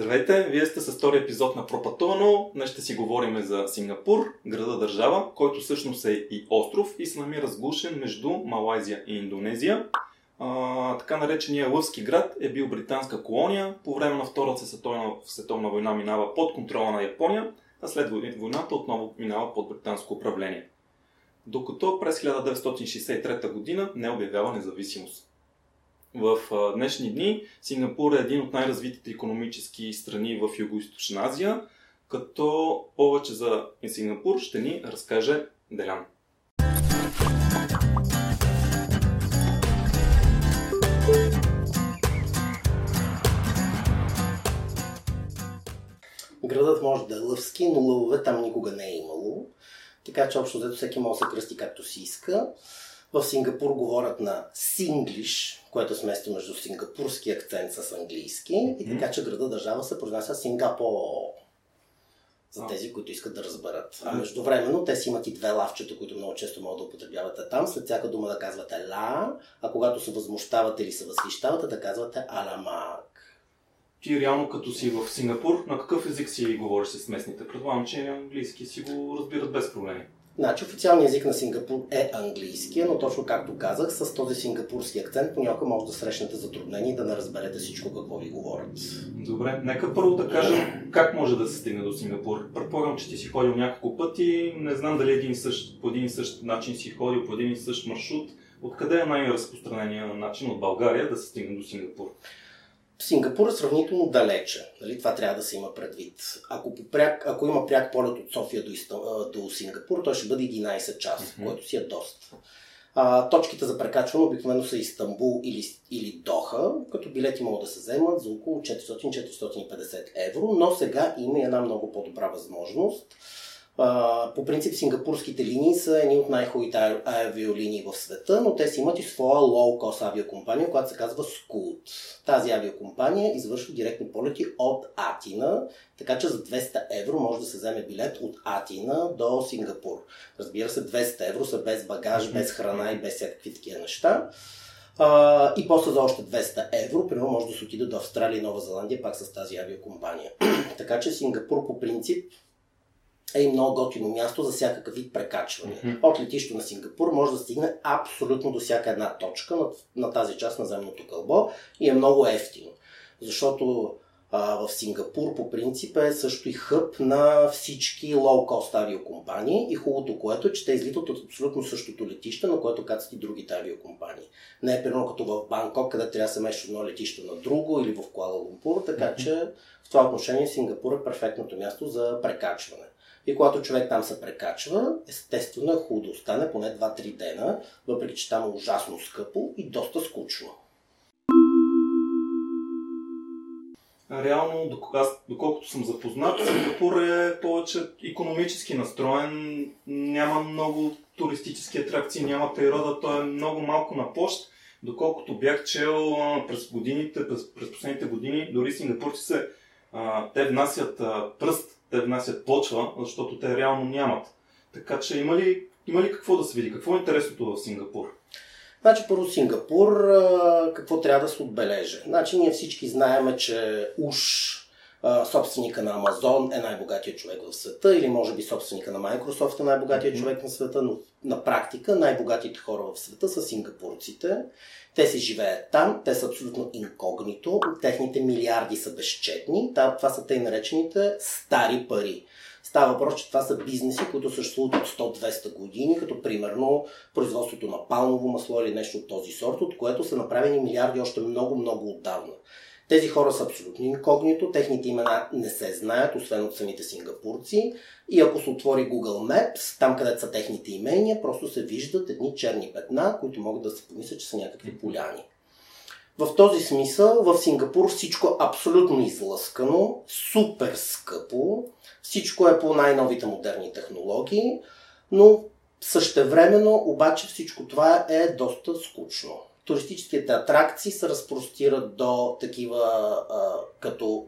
Здравейте, вие сте с втори епизод на Пропътувано. Днес ще си говорим за Сингапур, града държава, който всъщност е и остров и се намира сгушен между Малайзия и Индонезия. А, така наречения Лъвски град е бил британска колония. По време на Втората световна, световна война минава под контрола на Япония, а след войната отново минава под британско управление. Докато през 1963 година не обявява независимост. В днешни дни Сингапур е един от най-развитите економически страни в Юго-Источна Азия, като повече за Сингапур ще ни разкаже Делян. Градът може да е лъвски, но лъвове там никога не е имало. Така че общо взето всеки може да се кръсти както си иска. В Сингапур говорят на синглиш, което сместо между сингапурски акцент с английски. Mm-hmm. И така, че града държава се произнася Сингапо. За тези, които искат да разберат. А междувременно те си имат и две лавчета, които много често могат да употребявате там. След всяка дума да казвате ла, а когато се възмущавате или се възхищавате, да казвате аламак. Ти реално като си в Сингапур, на какъв език си говориш с местните? Предполагам, че английски си го разбират без проблеми. Значи официалният език на Сингапур е английския, но точно както казах, с този сингапурски акцент понякога може да срещнете затруднения и да не разберете всичко какво ви говорят. Добре, нека първо да кажем как може да се стигне до Сингапур. Предполагам, че ти си ходил няколко пъти, не знам дали един същ, по един и същ начин си ходил, по един и същ маршрут. Откъде е най-разпространения начин от България да се стигне до Сингапур? Сингапур е сравнително далече. Нали? Това трябва да се има предвид. Ако, пряк, ако има пряк полет от София до, до Сингапур, той ще бъде 11 часа, mm-hmm. което си е доста. А, точките за прекачване обикновено са Истанбул или, или Доха, като билети могат да се вземат за около 400-450 евро, но сега има една много по-добра възможност по принцип сингапурските линии са едни от най-хубавите авиолинии в света, но те си имат и своя лоу-кост авиокомпания, която се казва Scoot. Тази авиокомпания извършва директни полети от Атина, така че за 200 евро може да се вземе билет от Атина до Сингапур. Разбира се, 200 евро са без багаж, без храна и без всякакви такива неща. Uh, и после за още 200 евро, примерно може да се отиде до Австралия и Нова Зеландия пак с тази авиокомпания. така че Сингапур по принцип е и много готино място за всякакъв вид прекачване. Mm-hmm. От летището на Сингапур може да стигне абсолютно до всяка една точка на, на тази част на земното кълбо и е много ефтино. Защото а, в Сингапур по принцип е също и хъб на всички лоу-кост авиокомпании и хубавото което е, че те излитат от абсолютно същото летище, на което кацат и другите авиокомпании. Не е примерно като в Банкок, къде трябва да се меши едно летище на друго или в Куала Лумпур, така mm-hmm. че в това отношение Сингапур е перфектното място за прекачване. И когато човек там се прекачва, естествено е хубаво да остане поне 2-3 дена, въпреки че там е ужасно скъпо и доста скучно. Реално, доколкото съм запознат, Сингапур е повече економически настроен, няма много туристически атракции, няма природа, той е много малко на площ. Доколкото бях чел през годините, през, през последните години, дори сингапурци се, те внасят пръст те внасят почва, защото те реално нямат. Така че има ли, има ли какво да се види? Какво е интересното в Сингапур? Значи първо Сингапур, какво трябва да се отбележи? Значи ние всички знаем, че уж собственика на Амазон е най-богатият човек в света или може би собственика на Microsoft е най-богатият mm-hmm. човек на света, но на практика най-богатите хора в света са сингапурците. Те си живеят там, те са абсолютно инкогнито, техните милиарди са безчетни, това са тъй наречените стари пари. Става въпрос, че това са бизнеси, които съществуват от 100-200 години, като примерно производството на палмово масло или нещо от този сорт, от което са направени милиарди още много-много отдавна. Тези хора са абсолютно инкогнито, техните имена не се знаят, освен от самите сингапурци. И ако се отвори Google Maps, там където са техните имения, просто се виждат едни черни петна, които могат да се помислят, че са някакви поляни. В този смисъл в Сингапур всичко е абсолютно излъскано, супер скъпо, всичко е по най-новите модерни технологии, но същевременно обаче всичко това е доста скучно туристическите атракции се разпростират до такива а, като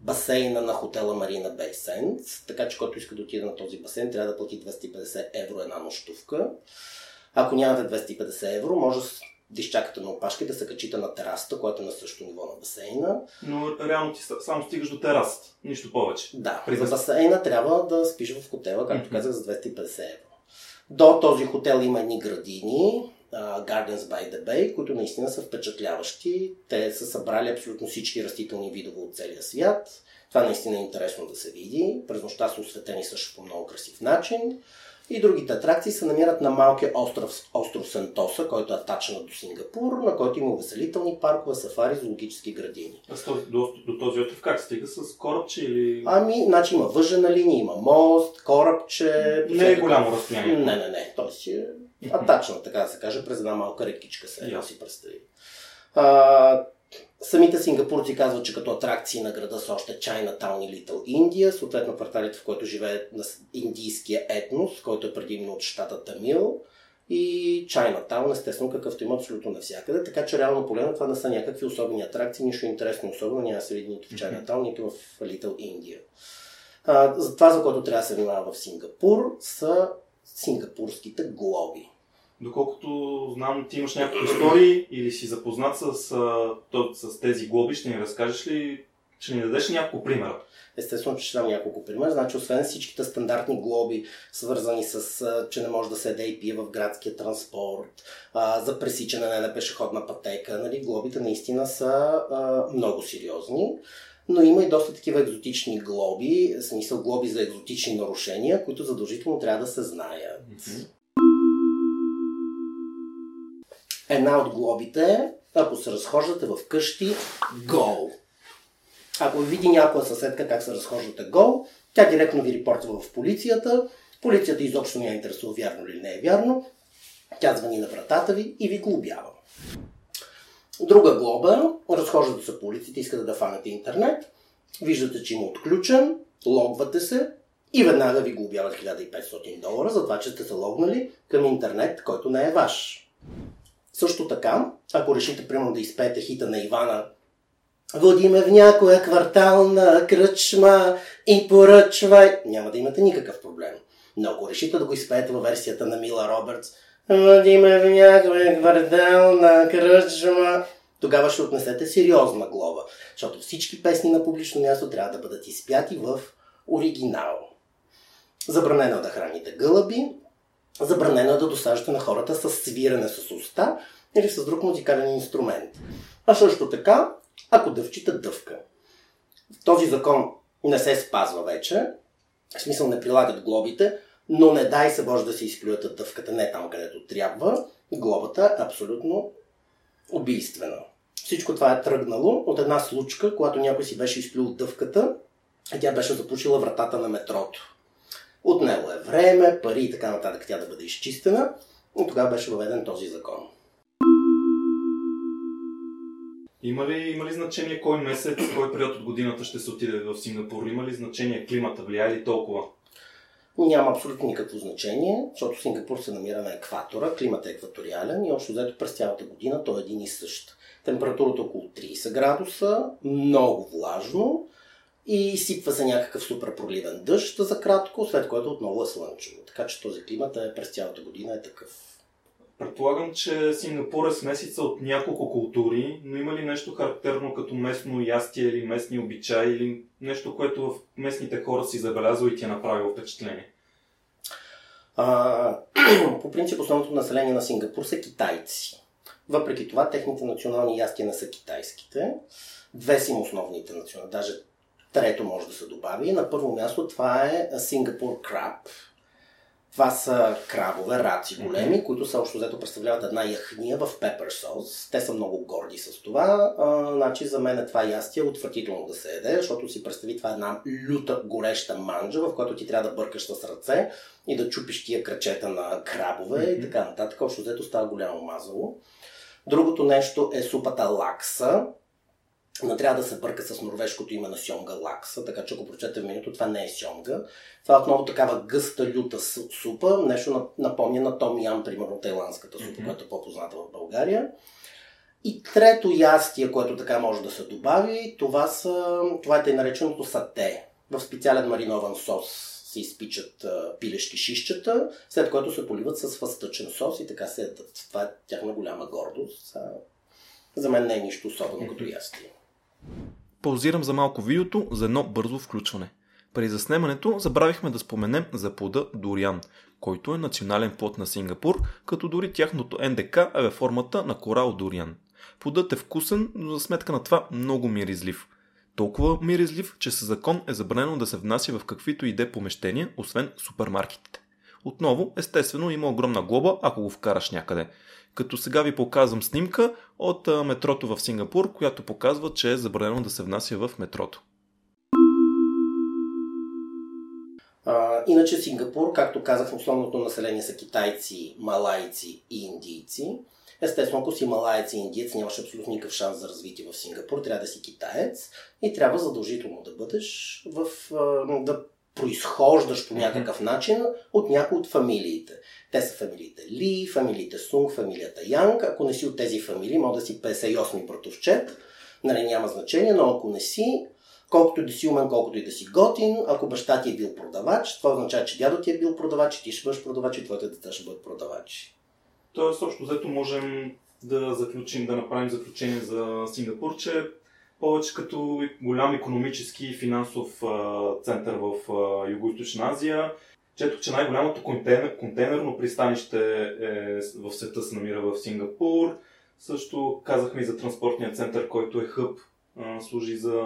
басейна на хотела Марина Бейсенс, така че който иска да отиде на този басейн, трябва да плати 250 евро една нощувка. Ако нямате 250 евро, може да изчакате на опашка и да се качите на терасата, която е на същото ниво на басейна. Но реално ти само стигаш до терасата, нищо повече. Да, При за басейна трябва да спиш в хотела, както mm-hmm. казах, за 250 евро. До този хотел има едни градини, uh, Gardens by the Bay, които наистина са впечатляващи. Те са събрали абсолютно всички растителни видове от целия свят. Това наистина е интересно да се види. През нощта са осветени също по много красив начин. И другите атракции се намират на малкия остров, остров Сентоса, който е атачен до Сингапур, на който има увеселителни паркове, сафари, зоологически градини. А до, до, до този остров как стига с корабче или... Ами, значи има въжена линия, има мост, корабче... Не е голямо разстояние. Не, не, не. Той си е атачна, така да се каже, през една малка рекичка се, yeah. си представи. А, Самите сингапурци казват, че като атракции на града са още Chinatown и Little India, съответно кварталите, в който живее индийския етнос, който е предимно от щата Тамил и Chinatown, естествено, какъвто има абсолютно навсякъде. Така че реално погледно това не са някакви особени атракции, нищо интересно особено няма да се види нито в Chinatown, нито в India. А, за това, за което трябва да се внимава в Сингапур, са сингапурските глоби. Доколкото знам, ти имаш някакви истории или си запознат с, с, с тези глоби, ще ни разкажеш ли, ще ни дадеш няколко примера? Естествено, че ще дам няколко примера. Значи, освен всичките стандартни глоби, свързани с, че не може да се еде и пие в градския транспорт, а, за пресичане на пешеходна пътека, нали, глобите наистина са а, много сериозни. Но има и доста такива екзотични глоби, в смисъл глоби за екзотични нарушения, които задължително трябва да се знаят. Mm-hmm. Една от глобите е, ако се разхождате в къщи, гол. Ако види някоя съседка как се разхождате гол, тя директно ви репортва в полицията. Полицията изобщо не я интересува вярно или не е вярно. Тя звъни на вратата ви и ви глобява. Друга глоба, разхождате се по улиците, искате да фанете интернет, виждате, че има отключен, логвате се и веднага ви глобяват 1500 долара за това, че сте се логнали към интернет, който не е ваш. Също така, ако решите, примерно, да изпеете хита на Ивана Води ме в някоя квартална кръчма и поръчвай. Няма да имате никакъв проблем. Но ако решите да го изпеете във версията на Мила Робъртс, води ме в някоя квартална кръчма, тогава ще отнесете сериозна глоба, защото всички песни на публично място трябва да бъдат изпяти в оригинал. Забранено е да храните гълъби, Забранено е да досаждате на хората с свирене с уста или с друг музикален инструмент. А също така, ако дъвчите дъвка. Този закон не се спазва вече, в смисъл не прилагат глобите, но не дай се Боже да се изплюят дъвката не там, където трябва. Глобата е абсолютно убийствена. Всичко това е тръгнало от една случка, когато някой си беше изплюл дъвката и тя беше запушила вратата на метрото. Отнело е време, пари и така нататък тя да бъде изчистена. И тогава беше въведен този закон. Има ли, има ли значение кой месец, кой период от годината ще се отиде в Сингапур? Има ли значение климата? Влияе ли толкова? Няма абсолютно никакво значение, защото Сингапур се намира на екватора, климат е екваториален и общо взето през цялата година той е един и същ. Температурата е около 30 градуса, много влажно, и изсипва се някакъв супер проливен дъжд за кратко, след което отново е слънчево. Така че този климат е през цялата година е такъв. Предполагам, че Сингапур е смесица от няколко култури, но има ли нещо характерно като местно ястие или местни обичаи или нещо, което в местните хора си забелязва и ти е направило впечатление? А, по принцип основното население на Сингапур са китайци. Въпреки това, техните национални ястия не са китайските. Две са им основните национални, даже Трето може да се добави. На първо място това е Сингапур краб. Това са крабове, раци големи, mm-hmm. които са общо взето представляват една яхния в пепър сос. Те са много горди с това. А, значи за мен е това ястие отвратително да се еде, защото си представи това е една люта гореща манджа, в която ти трябва да бъркаш с ръце и да чупиш тия крачета на крабове mm-hmm. и така нататък. Общо взето става голямо мазало. Другото нещо е супата лакса, но трябва да се бърка с норвежкото име на сьомга лакса, така че ако прочете в менюто, това не е сьомга. Това е отново такава гъста, люта супа, нещо напомня на Том Ян, примерно тайландската супа, mm-hmm. която е по-позната в България. И трето ястие, което така може да се добави, това, са, това е тъй нареченото сате в специален маринован сос се изпичат а, пилешки шишчета, след което се поливат с фастъчен сос и така се ядат. Това е тяхна голяма гордост. А, за мен не е нищо особено като ястие. Паузирам за малко видеото за едно бързо включване. При заснемането забравихме да споменем за плода Дориан, който е национален плод на Сингапур, като дори тяхното НДК е във формата на корал Дориан. Плодът е вкусен, но за сметка на това много миризлив. Толкова миризлив, че със закон е забранено да се внася в каквито и де помещения, освен супермаркетите. Отново, естествено, има огромна глоба, ако го вкараш някъде. Като сега ви показвам снимка от метрото в Сингапур, която показва, че е забранено да се внася в метрото. А, иначе Сингапур, както казах, основното население са китайци, малайци и индийци. Естествено, ако си малаец и индиец, нямаш абсолютно никакъв шанс за развитие в Сингапур. Трябва да си китаец и трябва задължително да бъдеш в, да произхождаш по някакъв начин от някои от фамилиите. Те са фамилиите Ли, фамилиите Сунг, фамилията Янг. Ако не си от тези фамилии, може да си 58 братовчет. Нали, няма значение, но ако не си, колкото да си умен, колкото и да си готин, ако баща ти е бил продавач, това означава, че дядо ти е бил продавач, и ти ще бъдеш продавач и твоите деца ще бъдат продавачи. Тоест, общо взето можем да заключим, да направим заключение за Сингапур, че повече като голям економически и финансов център в Юго-Источна Азия. Четох, че най-голямото контейнер, контейнерно пристанище е, в света се намира в Сингапур. Също казахме и за транспортния център, който е хъб, служи за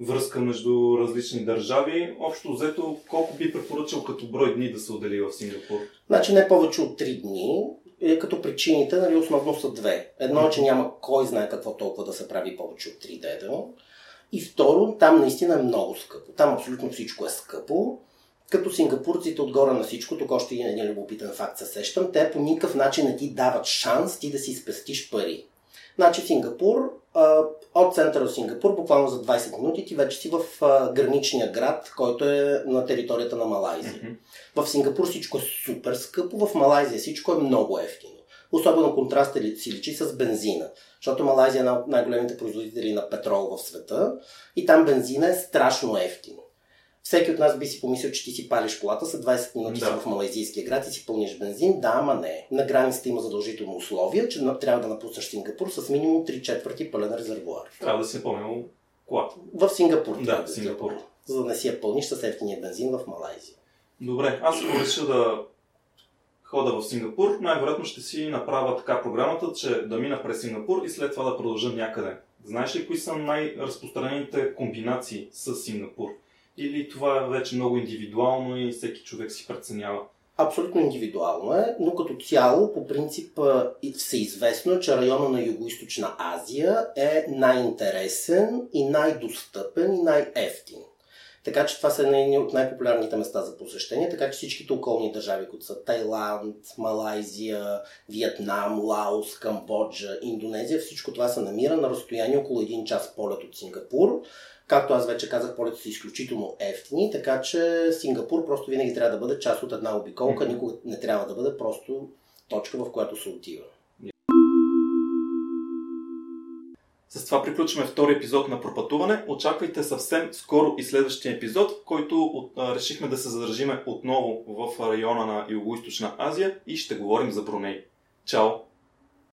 връзка между различни държави. Общо взето, колко би препоръчал като брой дни да се отдели в Сингапур? Значи не повече от 3 дни, е, като причините нали, основно са две. Едно е, че няма кой знае какво толкова да се прави повече от 3 деда. И второ, там наистина е много скъпо. Там абсолютно всичко е скъпо. Като сингапурците отгоре на всичко, тук още един любопитен факт се сещам, те по никакъв начин не ти дават шанс ти да си спестиш пари. Значи Сингапур, от центъра на Сингапур, буквално за 20 минути, ти вече си в граничния град, който е на територията на Малайзия. Mm-hmm. В Сингапур всичко е супер скъпо, в Малайзия всичко е много ефтино. Особено контрастът си личи с бензина, защото Малайзия е една от най-големите производители на петрол в света и там бензина е страшно ефтино. Всеки от нас би си помислил, че ти си палиш колата, за 20 минути да. си в малайзийския град и си пълниш бензин. Да, ама не. На границата има задължително условие, че трябва да напуснеш Сингапур с минимум 3 четвърти пълен резервуар. Трябва да си пълнил колата. В Сингапур. Да, в Сингапур. За да не си я пълниш с ефтиния бензин в Малайзия. Добре, аз ако реша да хода в Сингапур, най-вероятно ще си направя така програмата, че да мина през Сингапур и след това да продължа някъде. Знаеш ли кои са най-разпространените комбинации с Сингапур? Или това е вече много индивидуално и всеки човек си преценява? Абсолютно индивидуално е, но като цяло, по принцип, всеизвестно, че района на Юго-Источна Азия е най-интересен и най-достъпен и най-ефтин. Така че това са едни от най-популярните места за посещение, така че всичките околни държави, които са Тайланд, Малайзия, Виетнам, Лаос, Камбоджа, Индонезия, всичко това се намира на разстояние около един час полет от Сингапур. Както аз вече казах, полетите са изключително ефтини, така че Сингапур просто винаги трябва да бъде част от една обиколка, никога не трябва да бъде просто точка, в която се отива. С това приключваме втори епизод на Пропътуване. Очаквайте съвсем скоро и следващия епизод, който от, а, решихме да се задържиме отново в района на Юго-Источна Азия и ще говорим за Бруней. Чао!